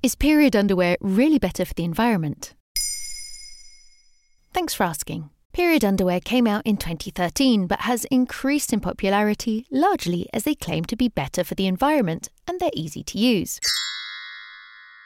Is period underwear really better for the environment? Thanks for asking. Period underwear came out in 2013 but has increased in popularity largely as they claim to be better for the environment and they're easy to use.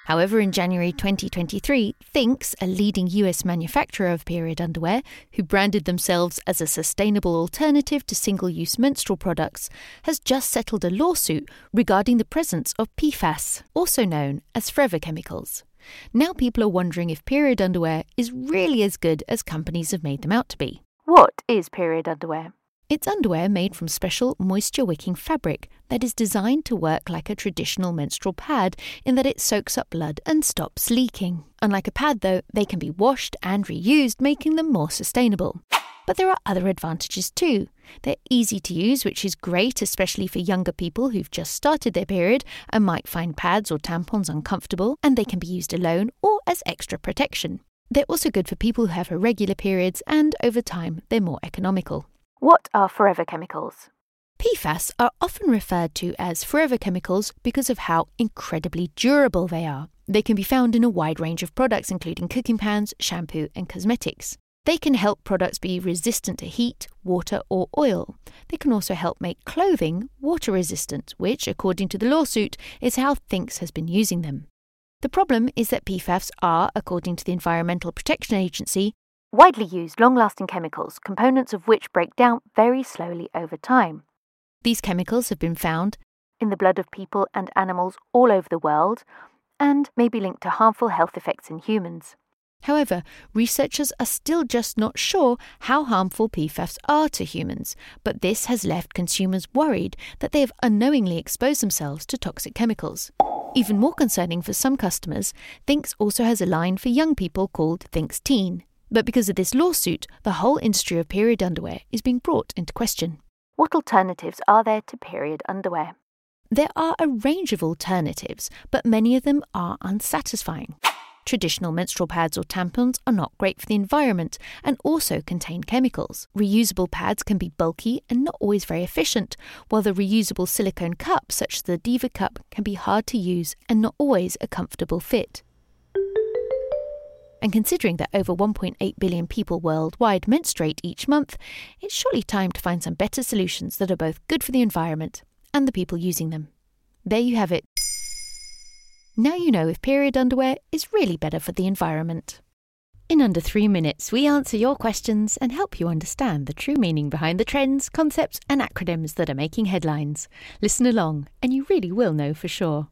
However, in January 2023, Thinx, a leading US manufacturer of period underwear, who branded themselves as a sustainable alternative to single use menstrual products, has just settled a lawsuit regarding the presence of PFAS, also known as forever chemicals. Now people are wondering if period underwear is really as good as companies have made them out to be. What is period underwear? It's underwear made from special moisture wicking fabric that is designed to work like a traditional menstrual pad in that it soaks up blood and stops leaking. Unlike a pad, though, they can be washed and reused, making them more sustainable. But there are other advantages too. They're easy to use, which is great, especially for younger people who've just started their period and might find pads or tampons uncomfortable, and they can be used alone or as extra protection. They're also good for people who have irregular periods, and over time, they're more economical. What are forever chemicals? PFAS are often referred to as forever chemicals because of how incredibly durable they are. They can be found in a wide range of products, including cooking pans, shampoo, and cosmetics. They can help products be resistant to heat, water, or oil. They can also help make clothing water resistant, which, according to the lawsuit, is how Thinx has been using them. The problem is that PFAS are, according to the Environmental Protection Agency, widely used long lasting chemicals, components of which break down very slowly over time. These chemicals have been found in the blood of people and animals all over the world and may be linked to harmful health effects in humans. However, researchers are still just not sure how harmful PFAS are to humans, but this has left consumers worried that they have unknowingly exposed themselves to toxic chemicals. Even more concerning for some customers, Thinx also has a line for young people called Thinx Teen. But because of this lawsuit, the whole industry of period underwear is being brought into question. What alternatives are there to period underwear? There are a range of alternatives, but many of them are unsatisfying. Traditional menstrual pads or tampons are not great for the environment and also contain chemicals. Reusable pads can be bulky and not always very efficient, while the reusable silicone cups, such as the DivaCup, can be hard to use and not always a comfortable fit. And considering that over 1.8 billion people worldwide menstruate each month, it's surely time to find some better solutions that are both good for the environment and the people using them. There you have it. Now you know if period underwear is really better for the environment. In under three minutes, we answer your questions and help you understand the true meaning behind the trends, concepts, and acronyms that are making headlines. Listen along, and you really will know for sure.